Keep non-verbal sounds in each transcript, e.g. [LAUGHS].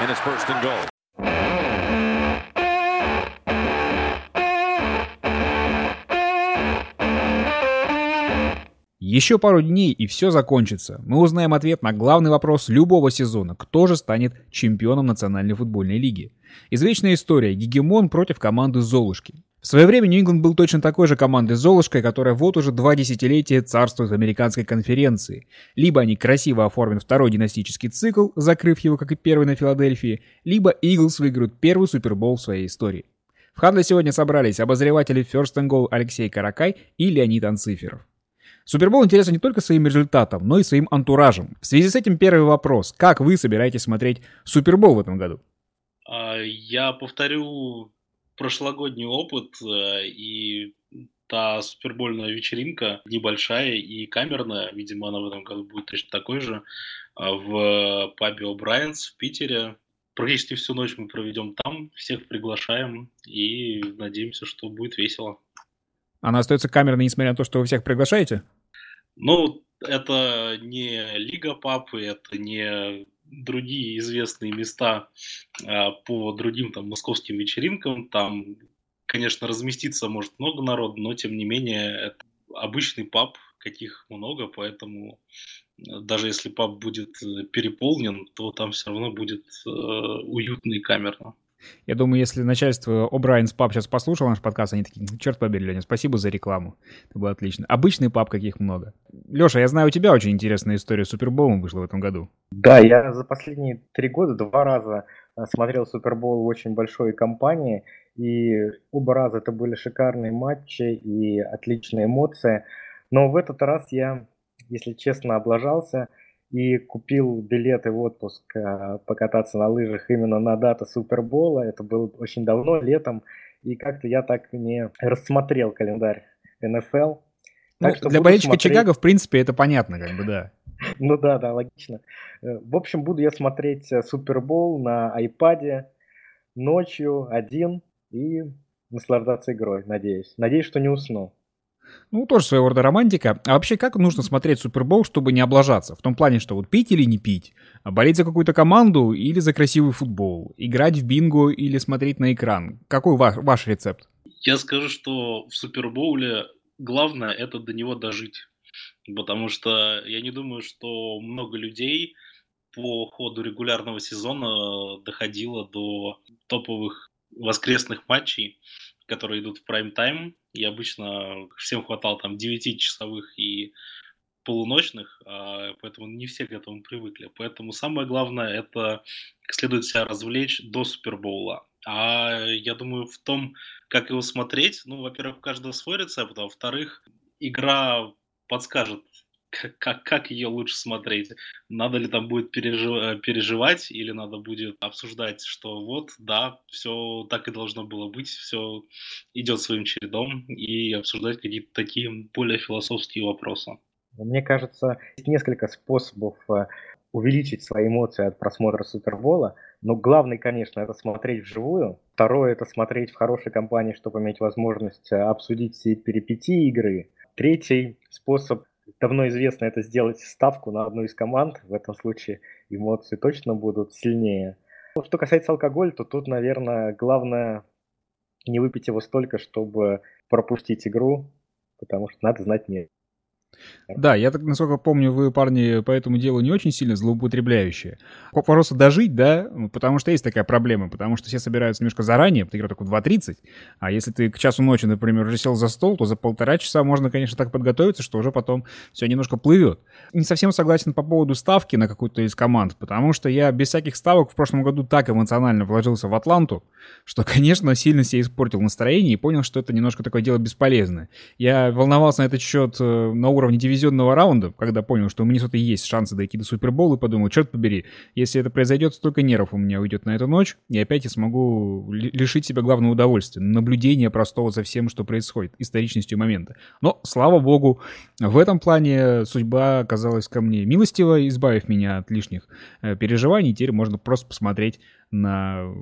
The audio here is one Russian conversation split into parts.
and it's first and goal. Еще пару дней и все закончится. Мы узнаем ответ на главный вопрос любого сезона. Кто же станет чемпионом Национальной футбольной лиги? Извечная история. Гегемон против команды Золушки. В свое время Нью-Ингланд был точно такой же командой Золушкой, которая вот уже два десятилетия царствует в американской конференции. Либо они красиво оформят второй династический цикл, закрыв его, как и первый на Филадельфии, либо Иглс выиграют первый Супербол в своей истории. В Хадле сегодня собрались обозреватели First and Goal Алексей Каракай и Леонид Анциферов. Супербол интересен не только своим результатом, но и своим антуражем. В связи с этим первый вопрос. Как вы собираетесь смотреть Супербол в этом году? А, я повторю прошлогодний опыт, э, и та супербольная вечеринка небольшая и камерная, видимо, она в этом году будет точно такой же, а, в пабе О'Брайенс в Питере. Практически всю ночь мы проведем там, всех приглашаем и надеемся, что будет весело. Она остается камерной, несмотря на то, что вы всех приглашаете? Ну, это не Лига Папы, это не другие известные места а, по другим там московским вечеринкам. Там, конечно, разместиться может много народу, но тем не менее это обычный паб, каких много, поэтому э, даже если паб будет э, переполнен, то там все равно будет э, уютно и камерно. Я думаю, если начальство О'Брайенс пап сейчас послушало наш подкаст, они такие, черт побери, Леня, спасибо за рекламу. Это было отлично. Обычный пап, каких много. Леша, я знаю, у тебя очень интересная история с Суперболом вышла в этом году. Да, я за последние три года два раза э, смотрел Супербол в очень большой компании, и оба раза это были шикарные матчи и отличные эмоции. Но в этот раз я, если честно, облажался – и купил билеты в отпуск э, покататься на лыжах именно на дату Супербола. Это было очень давно, летом. И как-то я так не рассмотрел календарь НФЛ. Ну, что для болельщика смотреть... Чикаго, в принципе, это понятно, как бы, да. [LAUGHS] Ну да, да, логично. Э, в общем, буду я смотреть э, Супербол на айпаде ночью один и наслаждаться игрой, надеюсь. Надеюсь, что не усну. Ну, тоже своего рода романтика. А вообще, как нужно смотреть Супербол, чтобы не облажаться? В том плане, что вот пить или не пить? Болеть за какую-то команду или за красивый футбол? Играть в бинго или смотреть на экран? Какой ваш, ваш рецепт? Я скажу, что в Супербоуле главное это до него дожить. Потому что я не думаю, что много людей по ходу регулярного сезона доходило до топовых воскресных матчей которые идут в прайм-тайм, и обычно всем хватало там 9-часовых и полуночных, а, поэтому не все к этому привыкли. Поэтому самое главное это следует себя развлечь до Супербоула. А я думаю, в том, как его смотреть, ну, во-первых, у каждого свой рецепт, а во-вторых, игра подскажет, как, как ее лучше смотреть? Надо ли там будет пережив, э, переживать или надо будет обсуждать, что вот, да, все так и должно было быть, все идет своим чередом и обсуждать какие-то такие более философские вопросы? Мне кажется, есть несколько способов э, увеличить свои эмоции от просмотра Супербола. Но главный, конечно, это смотреть вживую. Второе, это смотреть в хорошей компании, чтобы иметь возможность э, обсудить все перипетии игры. Третий способ давно известно это сделать ставку на одну из команд. В этом случае эмоции точно будут сильнее. Что касается алкоголя, то тут, наверное, главное не выпить его столько, чтобы пропустить игру, потому что надо знать меру. Да, я так, насколько помню, вы, парни, по этому делу не очень сильно злоупотребляющие. Просто дожить, да, потому что есть такая проблема, потому что все собираются немножко заранее, игра только в 2.30, а если ты к часу ночи, например, уже сел за стол, то за полтора часа можно, конечно, так подготовиться, что уже потом все немножко плывет. Не совсем согласен по поводу ставки на какую-то из команд, потому что я без всяких ставок в прошлом году так эмоционально вложился в Атланту, что, [LAUGHS] конечно, сильно себе испортил настроение и понял, что это немножко такое дело бесполезное. Я волновался на этот счет э, на уровне дивизионного раунда, когда понял, что у Миннесоты есть шансы дойти до Супербола, и подумал, черт побери, если это произойдет, столько нервов у меня уйдет на эту ночь, и опять я смогу лишить себя главного удовольствия, наблюдения простого за всем, что происходит, историчностью момента. Но, слава богу, в этом плане судьба оказалась ко мне милостива, избавив меня от лишних э, переживаний, теперь можно просто посмотреть на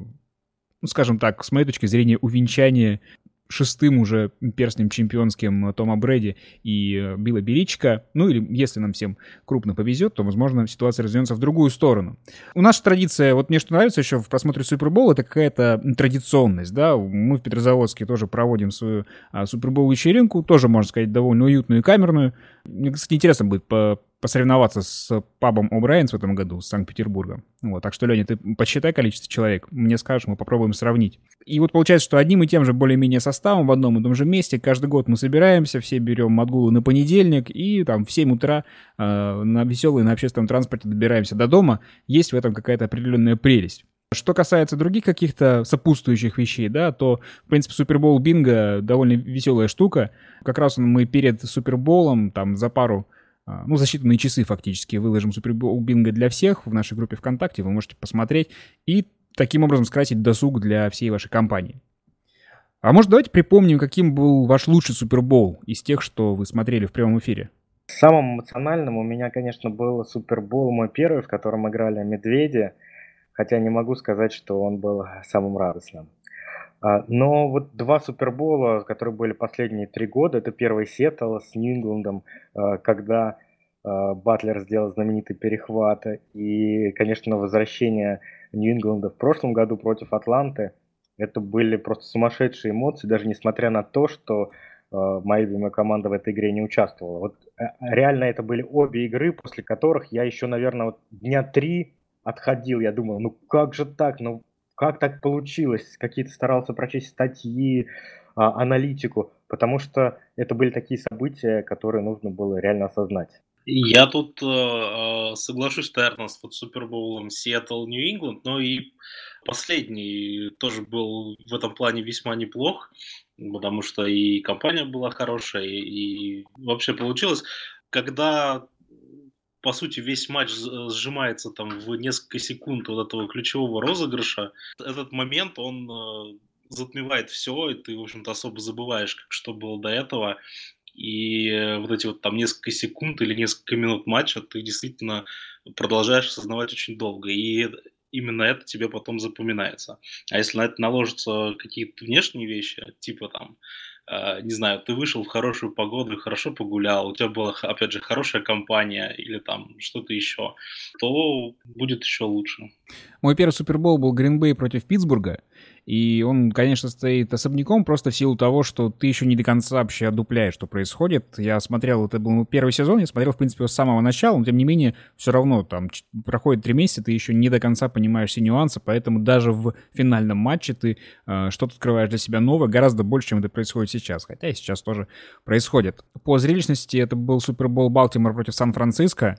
ну, скажем так, с моей точки зрения, увенчание шестым уже перстнем чемпионским Тома Брэди и э, Билла Беличка. Ну или если нам всем крупно повезет, то, возможно, ситуация развернется в другую сторону. У нас традиция, вот мне что нравится еще в просмотре Супербола, это какая-то традиционность, да. Мы в Петрозаводске тоже проводим свою а, Супербол вечеринку, тоже, можно сказать, довольно уютную и камерную. Мне, кстати, интересно будет по посоревноваться с пабом О'Брайенс в этом году, с Санкт-Петербурга. Вот, так что, Леня, ты посчитай количество человек, мне скажешь, мы попробуем сравнить. И вот получается, что одним и тем же более-менее составом в одном и том же месте каждый год мы собираемся, все берем Матгулу на понедельник и там в 7 утра э, на веселой на общественном транспорте добираемся до дома. Есть в этом какая-то определенная прелесть. Что касается других каких-то сопутствующих вещей, да, то, в принципе, Супербол Бинго довольно веселая штука. Как раз мы перед Суперболом, там, за пару ну, за считанные часы фактически выложим Супербол Бинго для всех в нашей группе ВКонтакте, вы можете посмотреть и таким образом скратить досуг для всей вашей компании. А может, давайте припомним, каким был ваш лучший Супербол из тех, что вы смотрели в прямом эфире? Самым эмоциональным у меня, конечно, был Супербол мой первый, в котором играли медведи, хотя не могу сказать, что он был самым радостным. А, но вот два Супербола, которые были последние три года, это первый Сиэтл с Нью-Ингландом, а, когда а, Батлер сделал знаменитый перехват, и, конечно, возвращение Нью-Ингланда в прошлом году против Атланты, это были просто сумасшедшие эмоции, даже несмотря на то, что моя любимая команда в этой игре не участвовала. Вот реально это были обе игры, после которых я еще, наверное, вот дня три отходил. Я думал, ну как же так? Ну как так получилось, какие-то старался прочесть статьи, а, аналитику, потому что это были такие события, которые нужно было реально осознать. Я тут э, соглашусь, наверное, с под Супербоулом Сиэтл Нью-Ингланд, но и последний тоже был в этом плане весьма неплох, потому что и компания была хорошая, и, и вообще получилось. Когда по сути, весь матч сжимается там в несколько секунд вот этого ключевого розыгрыша. Этот момент, он э, затмевает все, и ты, в общем-то, особо забываешь, что было до этого. И э, вот эти вот там несколько секунд или несколько минут матча ты действительно продолжаешь осознавать очень долго. И именно это тебе потом запоминается. А если на это наложатся какие-то внешние вещи, типа там Э, не знаю, ты вышел в хорошую погоду хорошо погулял, у тебя была, опять же, хорошая компания или там что-то еще, то будет еще лучше. Мой первый Супербол был Гринбей против Питтсбурга, и он, конечно, стоит особняком просто в силу того, что ты еще не до конца вообще одупляешь, что происходит. Я смотрел, это был первый сезон, я смотрел, в принципе, с самого начала, но тем не менее, все равно там проходит три месяца, ты еще не до конца понимаешь все нюансы, поэтому даже в финальном матче ты э, что-то открываешь для себя новое, гораздо больше, чем это происходит сейчас. Хотя и сейчас тоже происходит. По зрелищности это был Супербол Балтимор против Сан-Франциско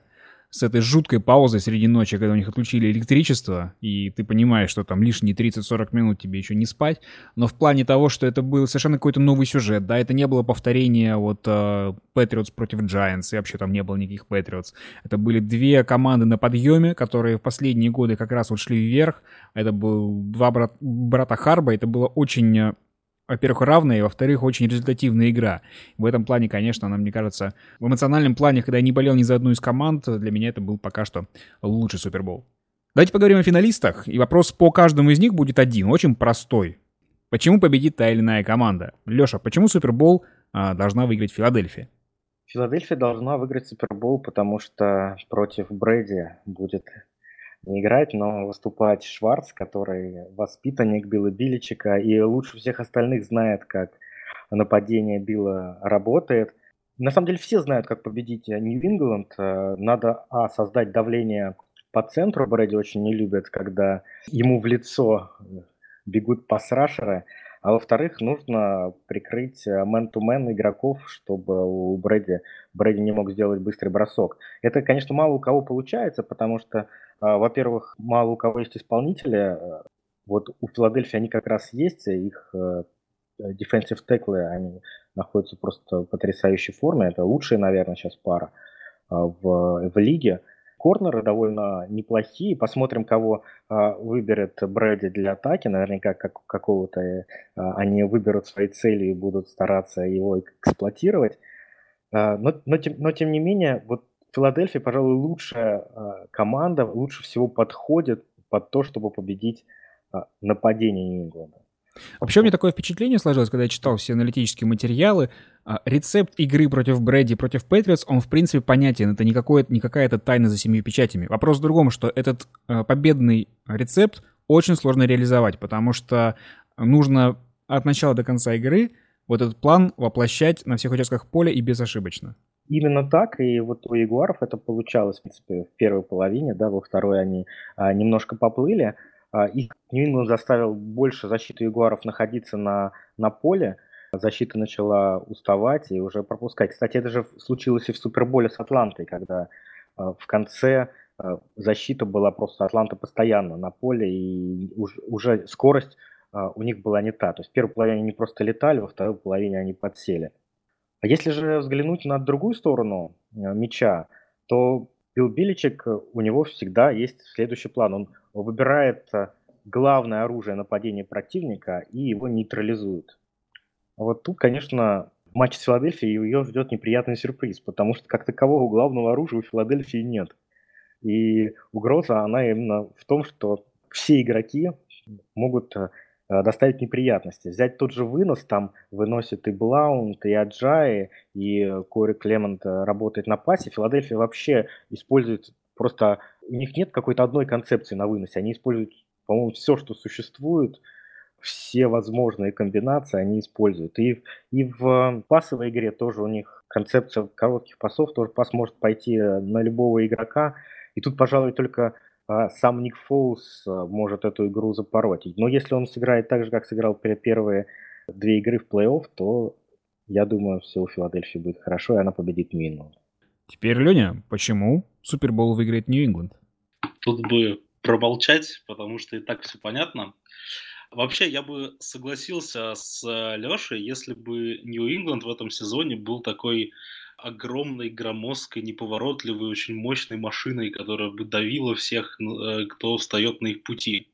с этой жуткой паузой среди ночи, когда у них отключили электричество, и ты понимаешь, что там лишние 30-40 минут тебе еще не спать, но в плане того, что это был совершенно какой-то новый сюжет, да, это не было повторение вот uh, Patriots против Giants, и вообще там не было никаких Patriots. Это были две команды на подъеме, которые в последние годы как раз вот шли вверх. Это был два брат, брата Харба, это было очень во-первых, равная, и, во-вторых, очень результативная игра. В этом плане, конечно, она, мне кажется, в эмоциональном плане, когда я не болел ни за одну из команд, для меня это был пока что лучший Супербол. Давайте поговорим о финалистах, и вопрос по каждому из них будет один, очень простой. Почему победит та или иная команда? Леша, почему Супербол а, должна выиграть Филадельфия? Филадельфия должна выиграть Супербол, потому что против Брэди будет не играть, но выступать Шварц, который воспитанник Билла Биличика и лучше всех остальных знает, как нападение Билла работает. На самом деле все знают, как победить Нью-Ингланд. Э, надо, а, создать давление по центру. Брэди очень не любит, когда ему в лицо бегут пасрашеры. А во-вторых, нужно прикрыть мэн-то-мэн игроков, чтобы у Брэди, Брэди не мог сделать быстрый бросок. Это, конечно, мало у кого получается, потому что во-первых, мало у кого есть исполнители. Вот у Филадельфии они как раз есть, их э, defensive теклы, они находятся просто в потрясающей форме. Это лучшая, наверное, сейчас пара а, в, в лиге. Корнеры довольно неплохие. Посмотрим, кого а, выберет Брэди для атаки. Наверняка как, какого-то они выберут свои цели и будут стараться его эксплуатировать. но, но, тем, но тем не менее, вот Филадельфия, пожалуй, лучшая а, команда, лучше всего подходит под то, чтобы победить а, нападение Нью-Ингланда. Вообще у меня такое впечатление сложилось, когда я читал все аналитические материалы. А, рецепт игры против Брэди, против Патриотс, он в принципе понятен. Это не, какое, не какая-то тайна за семью печатями. Вопрос в другом, что этот а, победный рецепт очень сложно реализовать, потому что нужно от начала до конца игры вот этот план воплощать на всех участках поля и безошибочно. Именно так, и вот у Ягуаров это получалось, в принципе, в первой половине, да, во второй они а, немножко поплыли, а, и Нью-Ингланд заставил больше защиты Ягуаров находиться на, на поле, защита начала уставать и уже пропускать. Кстати, это же случилось и в Суперболе с Атлантой, когда а, в конце а, защита была просто Атланта постоянно на поле, и уже, уже скорость у них была не та. То есть в первой половине они просто летали, во второй половине они подсели. А если же взглянуть на другую сторону мяча, то Билл Биличек, у него всегда есть следующий план. Он выбирает э, главное оружие нападения противника и его нейтрализует. Вот тут, конечно, в матче с Филадельфией ее ждет неприятный сюрприз, потому что как такового главного оружия у Филадельфии нет. И угроза, она именно в том, что все игроки могут э, доставить неприятности. Взять тот же вынос, там выносит и Блаунт, и Аджай, и Кори Клемент э, работает на пасе. Филадельфия вообще использует просто у них нет какой-то одной концепции на выносе. Они используют, по-моему, все, что существует, все возможные комбинации они используют. И, и в пасовой игре тоже у них концепция коротких пасов, тоже пас может пойти на любого игрока. И тут, пожалуй, только сам Ник Фоус а, может эту игру запороть. Но если он сыграет так же, как сыграл первые две игры в плей-офф, то я думаю, все у Филадельфии будет хорошо, и она победит Мину. Теперь, Леня, почему Супербол выиграет Нью-Ингланд? Тут бы промолчать, потому что и так все понятно. Вообще, я бы согласился с Лешей, если бы Нью-Ингланд в этом сезоне был такой огромной, громоздкой, неповоротливой, очень мощной машиной, которая бы давила всех, э, кто встает на их пути.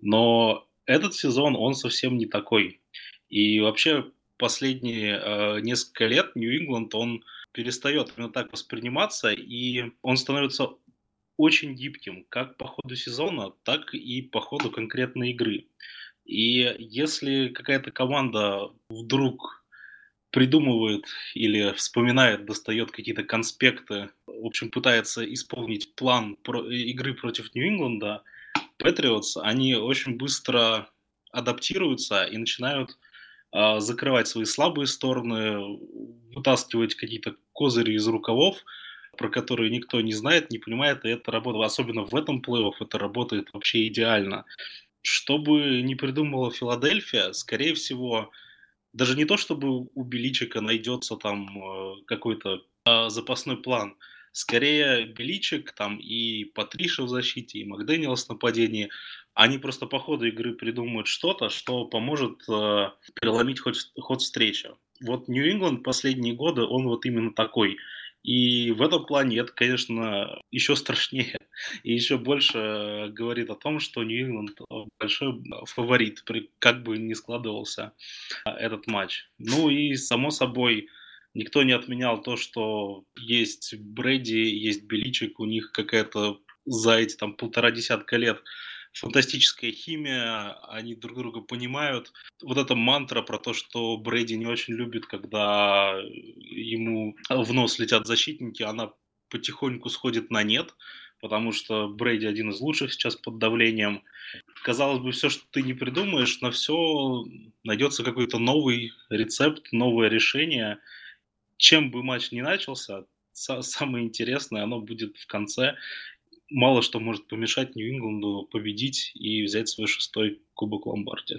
Но этот сезон, он совсем не такой. И вообще последние э, несколько лет Нью-Ингланд, он перестает именно так восприниматься, и он становится очень гибким, как по ходу сезона, так и по ходу конкретной игры. И если какая-то команда вдруг придумывает или вспоминает, достает какие-то конспекты, в общем, пытается исполнить план про игры против Нью-Ингланда, Патриотс, они очень быстро адаптируются и начинают э, закрывать свои слабые стороны, вытаскивать какие-то козыри из рукавов, про которые никто не знает, не понимает, и это работает, особенно в этом плей-офф, это работает вообще идеально. Что бы ни придумала Филадельфия, скорее всего, даже не то, чтобы у Беличика найдется там э, какой-то э, запасной план, скорее Беличик там и Патриша в защите, и Макдэниелс в нападении, они просто по ходу игры придумают что-то, что поможет э, переломить ход, ход встречи. Вот Нью-Ингланд последние годы, он вот именно такой – и в этом плане это, конечно, еще страшнее [LAUGHS] и еще больше говорит о том, что Нью-Ингланд большой фаворит, как бы ни складывался этот матч. Ну и, само собой, никто не отменял то, что есть Брэди, есть Беличик, у них какая-то за эти там полтора десятка лет фантастическая химия, они друг друга понимают. Вот эта мантра про то, что Брэди не очень любит, когда ему в нос летят защитники, она потихоньку сходит на нет, потому что Брэди один из лучших сейчас под давлением. Казалось бы, все, что ты не придумаешь, на все найдется какой-то новый рецепт, новое решение. Чем бы матч ни начался, самое интересное, оно будет в конце мало что может помешать Нью-Ингланду победить и взять свой шестой кубок Ломбарди.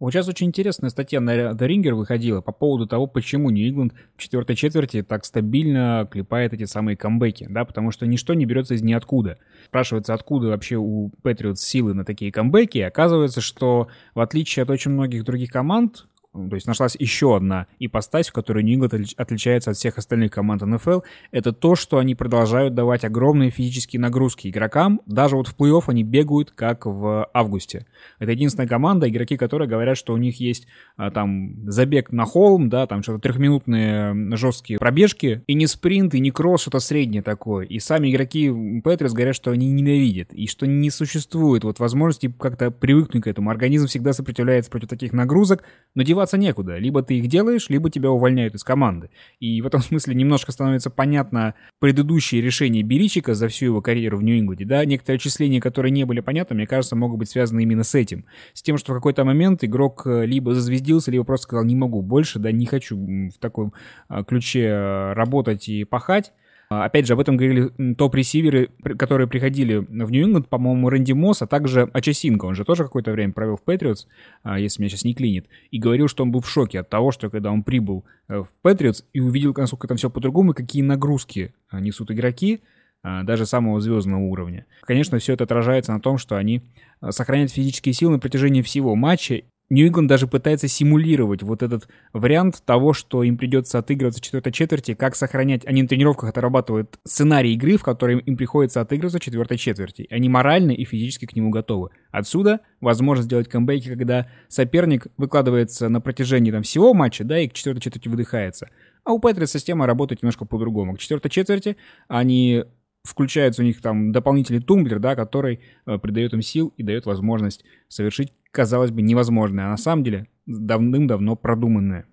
Вот сейчас очень интересная статья на The Ringer выходила по поводу того, почему Нью-Ингланд в четвертой четверти так стабильно клепает эти самые камбэки, да, потому что ничто не берется из ниоткуда. Спрашивается, откуда вообще у Патриотс силы на такие камбэки, и оказывается, что в отличие от очень многих других команд, то есть нашлась еще одна ипостась, в которой Нью-Ингланд отличается от всех остальных команд НФЛ, это то, что они продолжают давать огромные физические нагрузки игрокам. Даже вот в плей-офф они бегают, как в августе. Это единственная команда, игроки которые говорят, что у них есть а, там забег на холм, да, там что-то трехминутные жесткие пробежки, и не спринт, и не кросс, что-то среднее такое. И сами игроки Патриотс говорят, что они ненавидят, и что не существует вот возможности как-то привыкнуть к этому. Организм всегда сопротивляется против таких нагрузок, но деваться некуда. Либо ты их делаешь, либо тебя увольняют из команды. И в этом [LAUGHS] смысле немножко становится понятно предыдущие решения Беричика за всю его карьеру в Нью-Ингланде. Да, некоторые числения, которые не были понятны, мне кажется, могут быть связаны именно с этим. С тем, что в какой-то момент игрок э, либо зазвездился, либо просто сказал, не могу больше, да, не хочу в таком а, ключе э, работать и пахать. А, опять же, об этом говорили топ-ресиверы, которые приходили в Нью-Ингланд, по-моему, Рэнди Мосс, а также Ачасинко, он же тоже какое-то время провел в Патриотс, а, если меня сейчас не клинит, и говорил, что он был в шоке от того, что когда он прибыл э, в Патриотс и увидел, насколько там все по-другому, какие нагрузки а, несут игроки, даже самого звездного уровня. Конечно, все это отражается на том, что они сохраняют физические силы на протяжении всего матча, Нью-Ингланд даже пытается симулировать вот этот вариант того, что им придется отыгрываться в четвертой четверти, как сохранять... Они на тренировках отрабатывают сценарий игры, в котором им приходится отыгрываться в четвертой четверти. Они морально и физически к нему готовы. Отсюда возможность сделать камбэки, когда соперник выкладывается на протяжении там, всего матча, да, и к четвертой четверти выдыхается. А у Патриот система работает немножко по-другому. К четвертой четверти они включается у них там дополнительный тумблер, да, который э, придает им сил и дает возможность совершить, казалось бы, невозможное, а на самом деле давным-давно продуманное.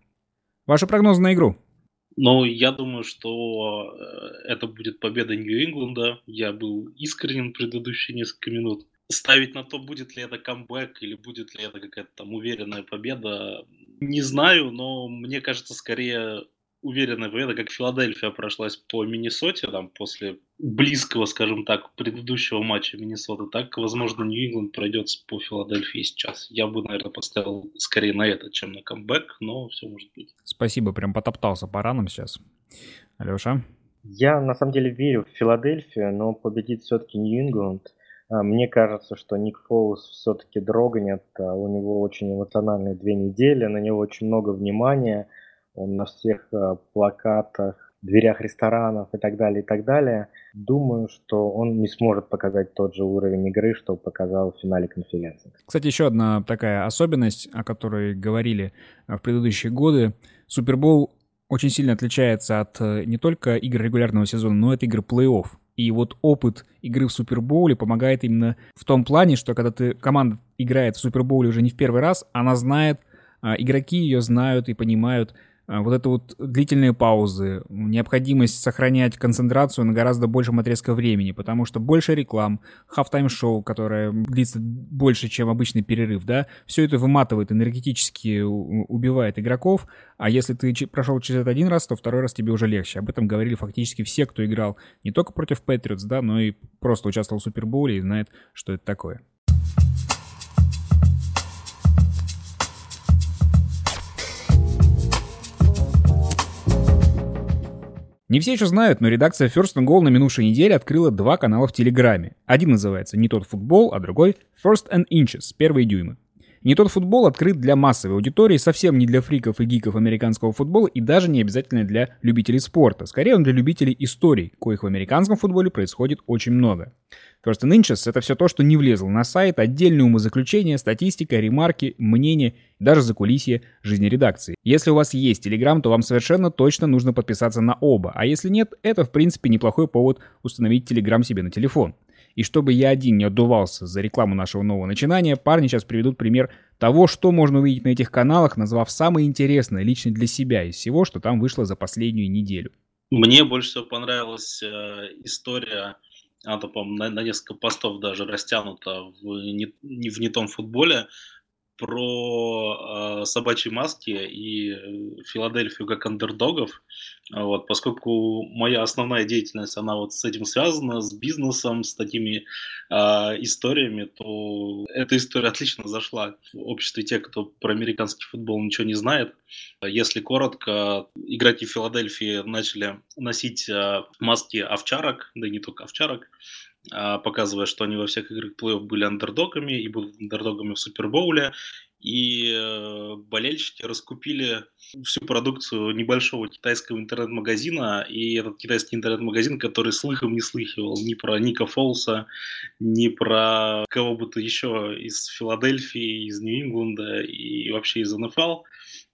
Ваши прогнозы на игру? Ну, я думаю, что э, это будет победа Нью-Ингланда. Я был искренен предыдущие несколько минут. Ставить на то, будет ли это камбэк или будет ли это какая-то там уверенная победа, не знаю, но мне кажется, скорее уверенная победа, как Филадельфия прошлась по Миннесоте, там, после близкого, скажем так, предыдущего матча Миннесоты, так, возможно, Нью-Ингланд пройдется по Филадельфии сейчас. Я бы, наверное, поставил скорее на это, чем на камбэк, но все может быть. Спасибо, прям потоптался по ранам сейчас. Алеша? Я, на самом деле, верю в Филадельфию, но победит все-таки Нью-Ингланд. А, мне кажется, что Ник Фоус все-таки дрогнет. А, у него очень эмоциональные две недели, на него очень много внимания – он на всех э, плакатах, дверях ресторанов и так далее, и так далее. Думаю, что он не сможет показать тот же уровень игры, что показал в финале конференции. Кстати, еще одна такая особенность, о которой говорили э, в предыдущие годы. Супербол очень сильно отличается от э, не только игр регулярного сезона, но от игр плей-офф. И вот опыт игры в Супербоуле помогает именно в том плане, что когда ты, команда играет в Супербоуле уже не в первый раз, она знает, игроки ее знают и понимают, а, вот это вот длительные паузы, необходимость сохранять концентрацию на гораздо большем отрезке времени, потому что больше реклам, хафтайм шоу, которое длится больше, чем обычный перерыв, да, все это выматывает энергетически, убивает игроков, а если ты прошел через это один раз, то второй раз тебе уже легче. Об этом говорили фактически все, кто играл не только против Патриотс, да, но и просто участвовал в Супербоуле и знает, что это такое. Не все еще знают, но редакция First and Goal на минувшей неделе открыла два канала в Телеграме. Один называется «Не тот футбол», а другой «First and Inches» — первые дюймы. Не тот футбол открыт для массовой аудитории, совсем не для фриков и гиков американского футбола и даже не обязательно для любителей спорта. Скорее он для любителей историй, коих в американском футболе происходит очень много. First and Inches — это все то, что не влезло на сайт, отдельные умозаключения, статистика, ремарки, мнения и даже закулисье жизни редакции. Если у вас есть Telegram, то вам совершенно точно нужно подписаться на оба, а если нет, это в принципе неплохой повод установить Telegram себе на телефон. И чтобы я один не отдувался за рекламу нашего нового начинания, парни сейчас приведут пример того, что можно увидеть на этих каналах, назвав самое интересное лично для себя из всего, что там вышло за последнюю неделю. Мне больше всего понравилась э, история, она, по-моему, на, на несколько постов даже растянута в не, не в не том футболе, про э, собачьи маски и э, Филадельфию как андердогов, вот, поскольку моя основная деятельность, она вот с этим связана, с бизнесом, с такими э, историями, то эта история отлично зашла в обществе тех, кто про американский футбол ничего не знает. Если коротко, игроки Филадельфии начали носить э, маски овчарок, да не только овчарок, показывая, что они во всех играх плей-офф были андердогами и будут андердогами в Супербоуле. и э, болельщики раскупили всю продукцию небольшого китайского интернет-магазина, и этот китайский интернет-магазин, который слыхом не слыхивал ни про Ника Фолса, ни про кого бы то еще из Филадельфии, из Нью-Ингланда и вообще из НФЛ,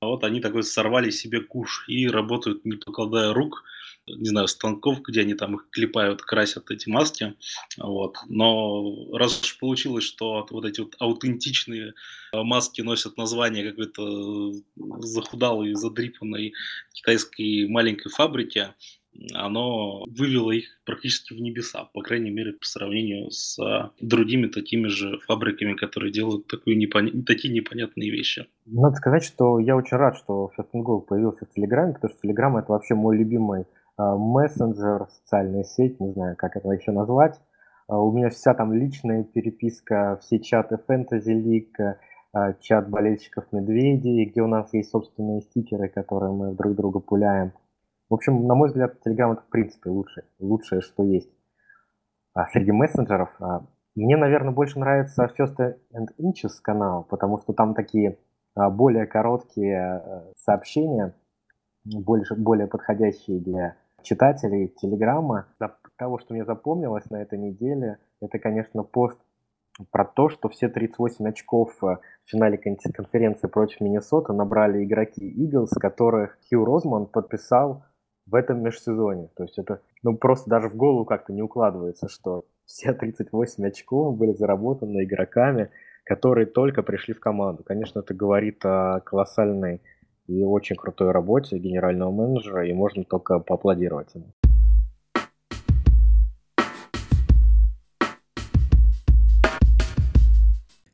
вот они такой сорвали себе куш и работают, не покладая рук, не знаю, станков, где они там их клепают, красят эти маски. Вот. Но раз уж получилось, что вот эти вот аутентичные э, маски носят название какой-то захудалой, задрипанной китайской маленькой фабрики, оно вывело их практически в небеса, по крайней мере, по сравнению с э, другими такими же фабриками, которые делают такую непон... такие непонятные вещи. Надо сказать, что я очень рад, что First Go появился в Телеграме, потому что Телеграм это вообще мой любимый мессенджер, социальная сеть, не знаю, как это еще назвать. А, у меня вся там личная переписка, все чаты Fantasy League, а, чат болельщиков Медведей, где у нас есть собственные стикеры, которые мы друг друга пуляем. В общем, на мой взгляд, Telegram это в принципе лучшее, лучшее, что есть. А среди мессенджеров мне, наверное, больше нравится First and Inches канал, потому что там такие более короткие сообщения, больше, более подходящие для читателей Телеграма. Того, что мне запомнилось на этой неделе, это, конечно, пост про то, что все 38 очков э, в финале конференции против Миннесоты набрали игроки Eagles, которых Хью Розман подписал в этом межсезоне. То есть это ну, просто даже в голову как-то не укладывается, что все 38 очков были заработаны игроками, которые только пришли в команду. Конечно, это говорит о колоссальной и очень крутой работе генерального менеджера, и можно только поаплодировать ему.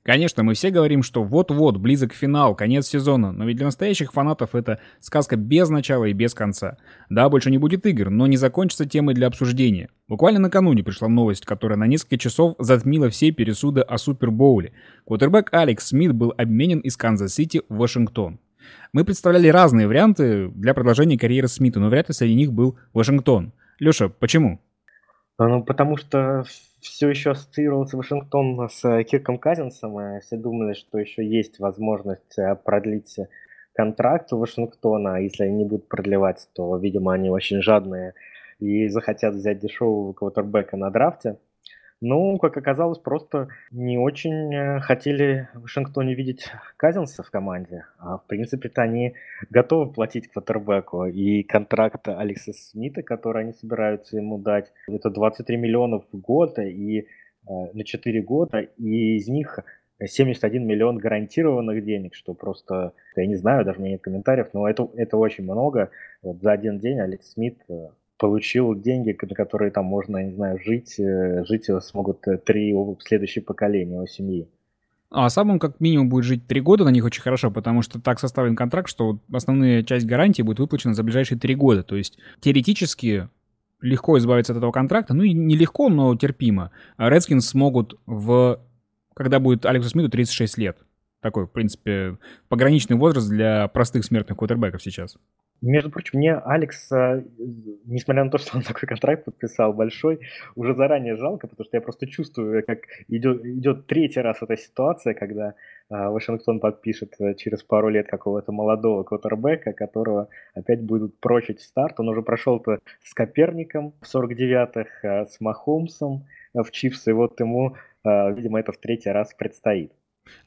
Конечно, мы все говорим, что вот-вот, близок финал, конец сезона, но ведь для настоящих фанатов это сказка без начала и без конца. Да, больше не будет игр, но не закончится темой для обсуждения. Буквально накануне пришла новость, которая на несколько часов затмила все пересуды о Супербоуле. Квотербек Алекс Смит был обменен из Канзас-Сити в Вашингтон. Мы представляли разные варианты для продолжения карьеры Смита, но вряд ли среди них был Вашингтон. Леша, почему? Ну, потому что все еще ассоциировался Вашингтон с э, Кирком Казинсом, и все думали, что еще есть возможность э, продлить контракт у Вашингтона, а если они не будут продлевать, то, видимо, они очень жадные и захотят взять дешевого квотербека на драфте. Ну, как оказалось, просто не очень э, хотели в Вашингтоне видеть Казинса в команде. А в принципе-то они готовы платить квотербеку. И контракт Алекса Смита, который они собираются ему дать, это 23 миллионов в год и э, на 4 года, и из них 71 миллион гарантированных денег, что просто, я не знаю, даже у меня нет комментариев, но это, это очень много. Вот за один день Алекс Смит э, получил деньги, на которые там можно, не знаю, жить, э, жить смогут э, три следующие поколения его семьи. А сам он как минимум будет жить три года на них очень хорошо, потому что так составлен контракт, что основная часть гарантии будет выплачена за ближайшие три года. То есть теоретически легко избавиться от этого контракта, ну и нелегко, но терпимо. Редскинс смогут в... когда будет Алексу Смиту 36 лет. Такой, в принципе, пограничный возраст для простых смертных квотербеков сейчас. Между прочим, мне Алекс, э, несмотря на то, что он такой контракт подписал большой, уже заранее жалко, потому что я просто чувствую, как идет, идет третий раз эта ситуация, когда э, Вашингтон подпишет э, через пару лет какого-то молодого квотербека, которого опять будут прочить старт. Он уже прошел-то с Коперником в 49-х, с Махомсом в Чивс, и вот ему, видимо, это в третий раз предстоит.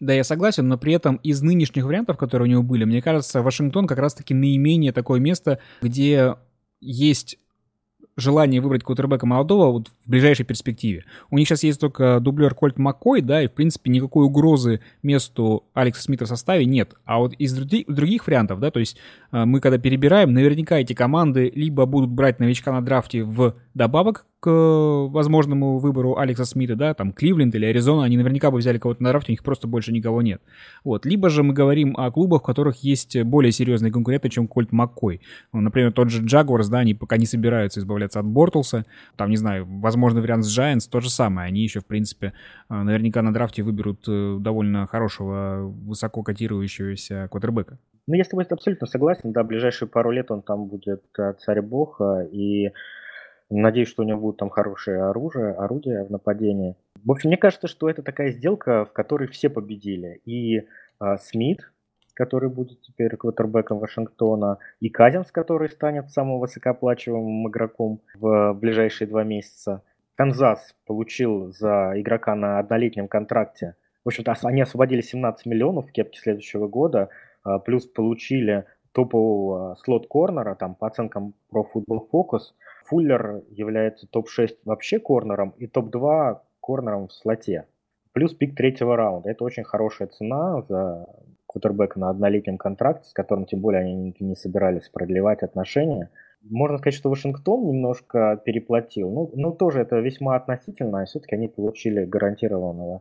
Да, я согласен, но при этом из нынешних вариантов, которые у него были, мне кажется, Вашингтон как раз-таки наименее такое место, где есть желание выбрать квотербека молодого вот в ближайшей перспективе. У них сейчас есть только дублер Кольт Маккой, да, и в принципе никакой угрозы месту Алекса Смита в составе нет. А вот из других, других вариантов, да, то есть мы когда перебираем, наверняка эти команды либо будут брать новичка на драфте в добавок к возможному выбору Алекса Смита, да, там Кливленд или Аризона, они наверняка бы взяли кого-то на драфте, у них просто больше никого нет. Вот. Либо же мы говорим о клубах, в которых есть более серьезные конкуренты, чем Кольт Маккой. Ну, например, тот же Джагуарс, да, они пока не собираются избавляться от Бортлса. Там, не знаю, возможный вариант с Giants то же самое. Они еще, в принципе, э, наверняка на драфте выберут э, довольно хорошего, высоко котирующегося квотербека. Ну, я с тобой абсолютно согласен. Да, ближайшие пару лет он там будет э, царь бог, и Надеюсь, что у него будет там хорошее оружие, орудие в нападении. В общем, мне кажется, что это такая сделка, в которой все победили. И а, Смит, который будет теперь квотербеком Вашингтона, и Казинс, который станет самым высокооплачиваемым игроком в ближайшие два месяца. Канзас получил за игрока на однолетнем контракте. В общем-то, они освободили 17 миллионов в кепке следующего года, плюс получили топового слот-корнера, там по оценкам Pro Football Focus, Фуллер является топ-6 вообще корнером и топ-2 корнером в слоте. Плюс пик третьего раунда. Это очень хорошая цена за кутербека на однолетнем контракте, с которым тем более они не собирались продлевать отношения. Можно сказать, что Вашингтон немножко переплатил. Ну, ну тоже это весьма относительно, а все-таки они получили гарантированного а,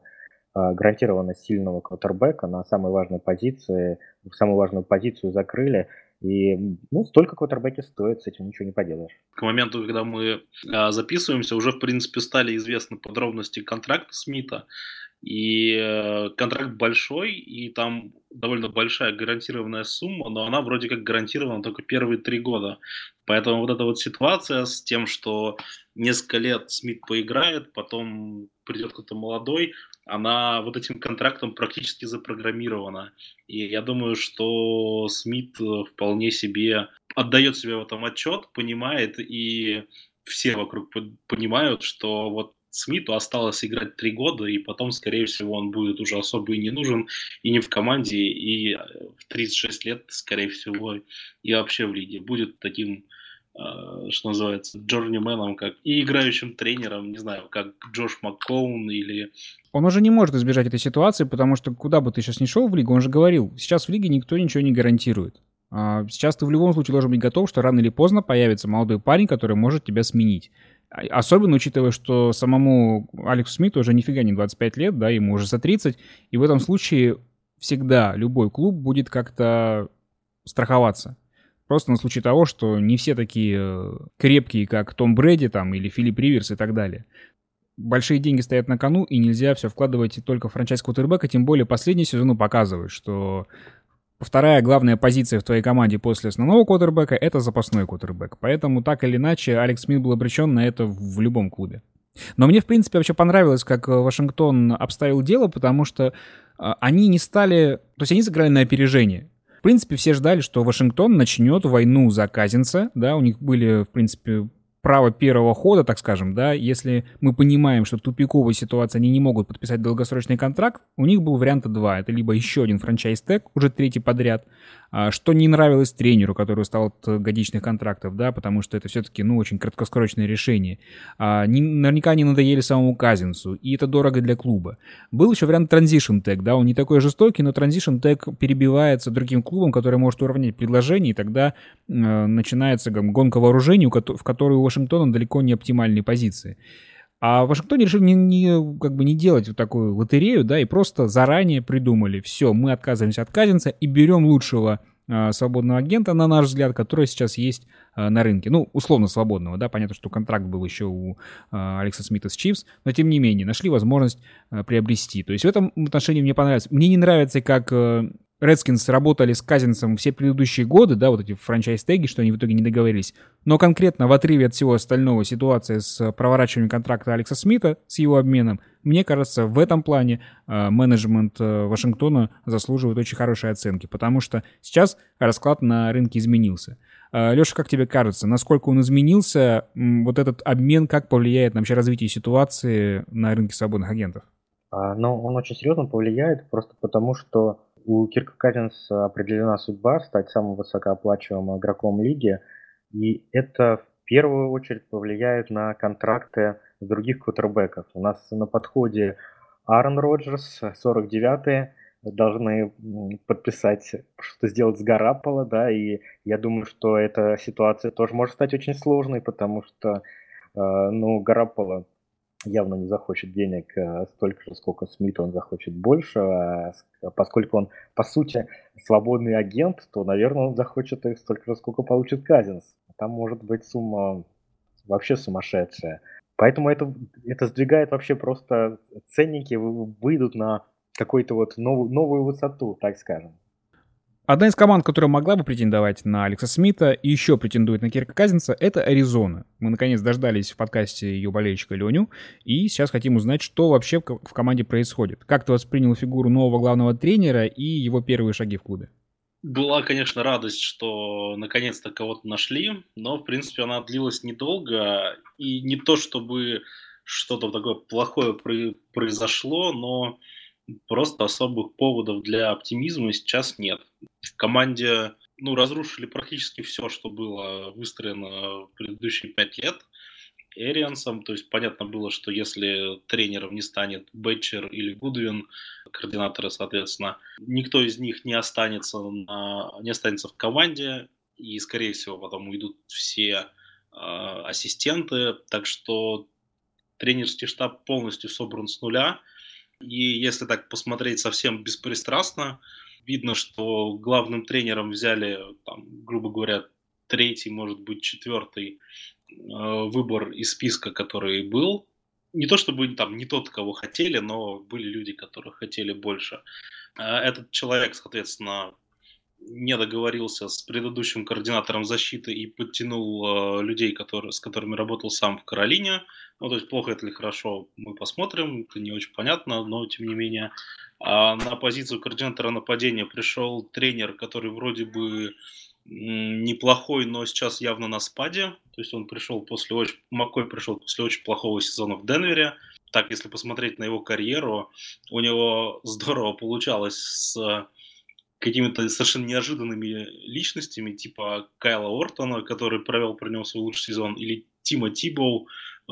гарантированно сильного квотербека на самой важной позиции, самую важную позицию закрыли. И ну, столько квотербеки стоит, с этим ничего не поделаешь. К моменту, когда мы а, записываемся, уже, в принципе, стали известны подробности контракта Смита. И э, контракт большой, и там довольно большая гарантированная сумма, но она вроде как гарантирована только первые три года. Поэтому вот эта вот ситуация с тем, что несколько лет Смит поиграет, потом придет кто-то молодой, она вот этим контрактом практически запрограммирована. И я думаю, что Смит э, вполне себе отдает себе в этом отчет, понимает, и все вокруг понимают, что вот Смиту осталось играть три года, и потом, скорее всего, он будет уже особо и не нужен, и не в команде, и э, в 36 лет, скорее всего, и вообще в лиге. Будет таким, э, что называется, джорнименом, как и играющим тренером, не знаю, как Джош Маккоун или... Он уже не может избежать этой ситуации, потому что куда бы ты сейчас ни шел в лигу, он же говорил, сейчас в лиге никто ничего не гарантирует. А сейчас ты в любом случае должен быть готов, что рано или поздно появится молодой парень, который может тебя сменить. Особенно учитывая, что самому Алексу Смиту уже нифига не 25 лет, да, ему уже за 30, и в этом случае всегда любой клуб будет как-то страховаться. Просто на случай того, что не все такие э, крепкие, как Том Брэди там или Филипп Риверс и так далее. Большие деньги стоят на кону, и нельзя все вкладывать только в франчайз квотербека, тем более последний сезон показывает, что Вторая главная позиция в твоей команде после основного квотербека — это запасной квотербек. Поэтому так или иначе Алекс Смит был обречен на это в любом клубе. Но мне, в принципе, вообще понравилось, как Вашингтон обставил дело, потому что а, они не стали... То есть они сыграли на опережение. В принципе, все ждали, что Вашингтон начнет войну за Казинца, да, у них были, в принципе, право первого хода, так скажем, да, если мы понимаем, что в тупиковой ситуации они не могут подписать долгосрочный контракт, у них был вариант два. Это либо еще один франчайз-тег, уже третий подряд, что не нравилось тренеру, который устал от годичных контрактов, да, потому что это все-таки, ну, очень краткосрочное решение. А, не, наверняка не надоели самому Казинцу, и это дорого для клуба. Был еще вариант Transition Tag, да, он не такой жестокий, но Transition Tag перебивается другим клубом, который может уравнять предложение, и тогда э, начинается гонка вооружений, в которой у Вашингтона далеко не оптимальные позиции. А в Вашингтоне решили не, не, как бы не делать вот такую лотерею, да, и просто заранее придумали, все, мы отказываемся от Казинца и берем лучшего э, свободного агента, на наш взгляд, который сейчас есть э, на рынке. Ну, условно свободного, да, понятно, что контракт был еще у э, Алекса Смита с Чивс, но тем не менее, нашли возможность э, приобрести. То есть в этом отношении мне понравилось. Мне не нравится, как э, Redskins работали с Казинцем все предыдущие годы, да, вот эти франчайз-теги, что они в итоге не договорились. Но конкретно в отрыве от всего остального ситуация с проворачиванием контракта Алекса Смита, с его обменом, мне кажется, в этом плане э, менеджмент э, Вашингтона заслуживает очень хорошей оценки, потому что сейчас расклад на рынке изменился. Э, Леша, как тебе кажется, насколько он изменился, вот этот обмен, как повлияет на вообще развитие ситуации на рынке свободных агентов? А, ну, он очень серьезно повлияет, просто потому что у Кирка Казинса определена судьба стать самым высокооплачиваемым игроком лиги, и это в первую очередь повлияет на контракты других квотербеков. У нас на подходе Аарон Роджерс, 49-й, должны подписать, что сделать с Гараполо, да, и я думаю, что эта ситуация тоже может стать очень сложной, потому что, э, ну, Гараполо явно не захочет денег э, столько же, сколько Смит, он захочет больше, а поскольку он, по сути, свободный агент, то, наверное, он захочет их столько же, сколько получит Казинс. Там может быть сумма вообще сумасшедшая. Поэтому это, это сдвигает вообще просто ценники, выйдут на какую-то вот новую, новую высоту, так скажем. Одна из команд, которая могла бы претендовать на Алекса Смита и еще претендует на Кирка Казинца, это Аризона. Мы, наконец, дождались в подкасте ее болельщика Леню, и сейчас хотим узнать, что вообще в команде происходит. Как ты воспринял фигуру нового главного тренера и его первые шаги в клубе? Была, конечно, радость, что наконец-то кого-то нашли, но, в принципе, она длилась недолго, и не то, чтобы что-то такое плохое произошло, но просто особых поводов для оптимизма сейчас нет. В команде ну, разрушили практически все, что было выстроено в предыдущие пять лет Эриансом. То есть понятно было, что если тренером не станет Бетчер или Гудвин, координаторы, соответственно, никто из них не останется, на, не останется в команде, и, скорее всего, потом уйдут все э, ассистенты. Так что тренерский штаб полностью собран с нуля – и если так посмотреть совсем беспристрастно, видно, что главным тренером взяли, там, грубо говоря, третий, может быть, четвертый э, выбор из списка, который был. Не то чтобы там не тот, кого хотели, но были люди, которые хотели больше. Э, этот человек, соответственно, не договорился с предыдущим координатором защиты и подтянул э, людей, которые, с которыми работал сам в Каролине. Ну, то есть плохо это или хорошо, мы посмотрим, это не очень понятно, но тем не менее. А на позицию координатора нападения пришел тренер, который вроде бы неплохой, но сейчас явно на спаде. То есть он пришел после очень... Маккой пришел после очень плохого сезона в Денвере. Так, если посмотреть на его карьеру, у него здорово получалось с какими-то совершенно неожиданными личностями, типа Кайла Ортона, который провел про него свой лучший сезон, или Тима Тибоу,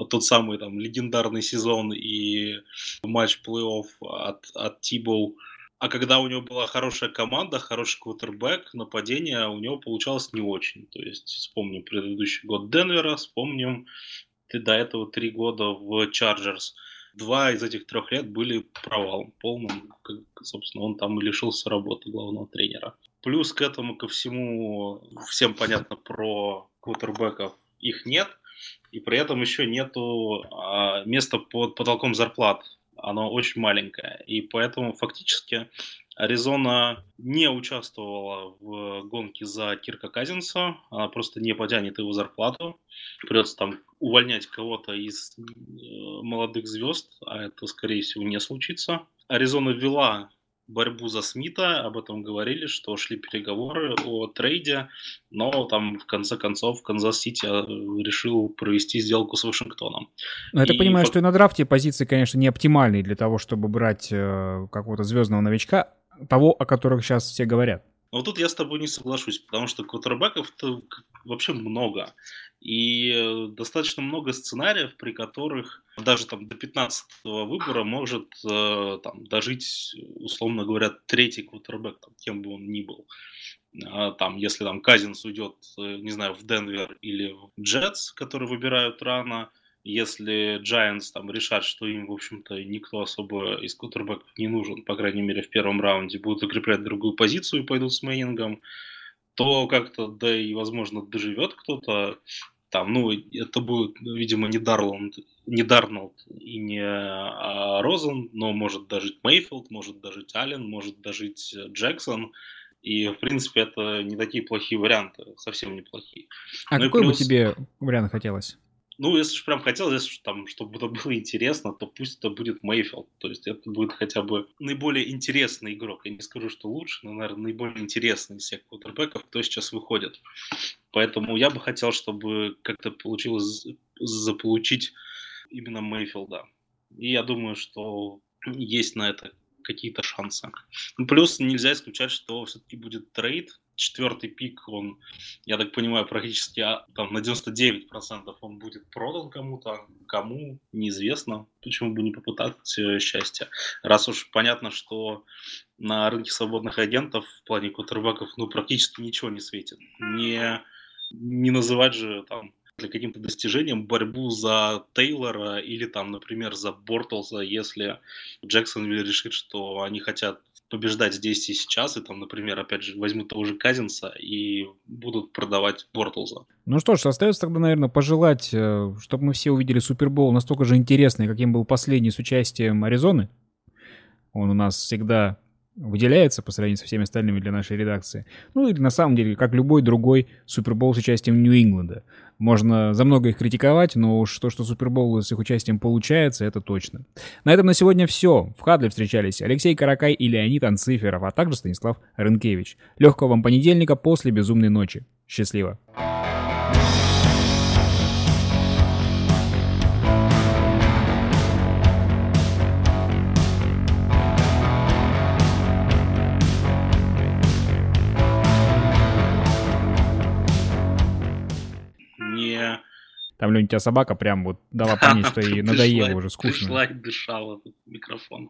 тот самый там легендарный сезон и матч плей-офф от, от Тибоу. А когда у него была хорошая команда, хороший квотербек, нападение у него получалось не очень. То есть вспомним предыдущий год Денвера, вспомним до этого три года в Чарджерс два из этих трех лет были провалом полным. Собственно, он там и лишился работы главного тренера. Плюс к этому, ко всему, всем понятно про квотербеков, их нет. И при этом еще нету а, места под потолком зарплат. Оно очень маленькое. И поэтому фактически Аризона не участвовала в гонке за Кирка Казинса, она просто не потянет его зарплату. Придется там увольнять кого-то из э, молодых звезд, а это, скорее всего, не случится. Аризона вела борьбу за Смита, об этом говорили, что шли переговоры о трейде, но там в конце концов Канзас-Сити э, решил провести сделку с Вашингтоном. Ну, я так понимаю, фак... что и на драфте позиции, конечно, не оптимальные для того, чтобы брать э, какого-то звездного новичка, того, о которых сейчас все говорят. Но тут я с тобой не соглашусь, потому что квотербеков-то вообще много. И э, достаточно много сценариев, при которых даже там до 15 выбора может э, там, дожить, условно говоря, третий квотербек, кем бы он ни был. А, там, если там Казинс уйдет, э, не знаю, в Денвер или в Джетс, которые выбирают рано, если Giants там решат, что им, в общем-то, никто особо из кутербеков не нужен, по крайней мере, в первом раунде, будут закреплять другую позицию и пойдут с Мейнингом, то как-то, да и, возможно, доживет кто-то там, ну, это будет, видимо, не Дарланд, не Дарнолд и не а, Розен, но может дожить Мейфилд, может дожить Аллен, может дожить Джексон, и, в принципе, это не такие плохие варианты, совсем неплохие. А ну какой плюс... бы тебе вариант хотелось? Ну, если же прям хотелось, если, там, чтобы это было интересно, то пусть это будет Мейфилд. То есть это будет хотя бы наиболее интересный игрок. Я не скажу, что лучше, но, наверное, наиболее интересный из всех квотербеков, кто сейчас выходит. Поэтому я бы хотел, чтобы как-то получилось заполучить именно Мейфилда. И я думаю, что есть на это какие-то шансы. Плюс нельзя исключать, что все-таки будет трейд. Четвертый пик, он, я так понимаю, практически а, там, на 99% он будет продан кому-то. Кому, неизвестно. Почему бы не попытать э, счастья. Раз уж понятно, что на рынке свободных агентов в плане кутербеков ну, практически ничего не светит. Не, не называть же там для каким-то достижением борьбу за Тейлора или там, например, за Бортлза, если Джексонвилл решит, что они хотят побеждать здесь и сейчас, и там, например, опять же, возьмут того же Казинса и будут продавать Бортлза. Ну что ж, остается тогда, наверное, пожелать, э, чтобы мы все увидели Супербол настолько же интересный, каким был последний с участием Аризоны. Он у нас всегда выделяется по сравнению со всеми остальными для нашей редакции. Ну и на самом деле, как любой другой Супербол с участием Нью-Ингланда. Можно за много их критиковать, но уж то, что Супербол с их участием получается, это точно. На этом на сегодня все. В Хадле встречались Алексей Каракай и Леонид Анциферов, а также Станислав Рынкевич. Легкого вам понедельника после безумной ночи. Счастливо. Там, Лень, у тебя собака прям вот дала понять, что ей [LAUGHS] надоело уже, скучно. Пришла и дышала микрофон.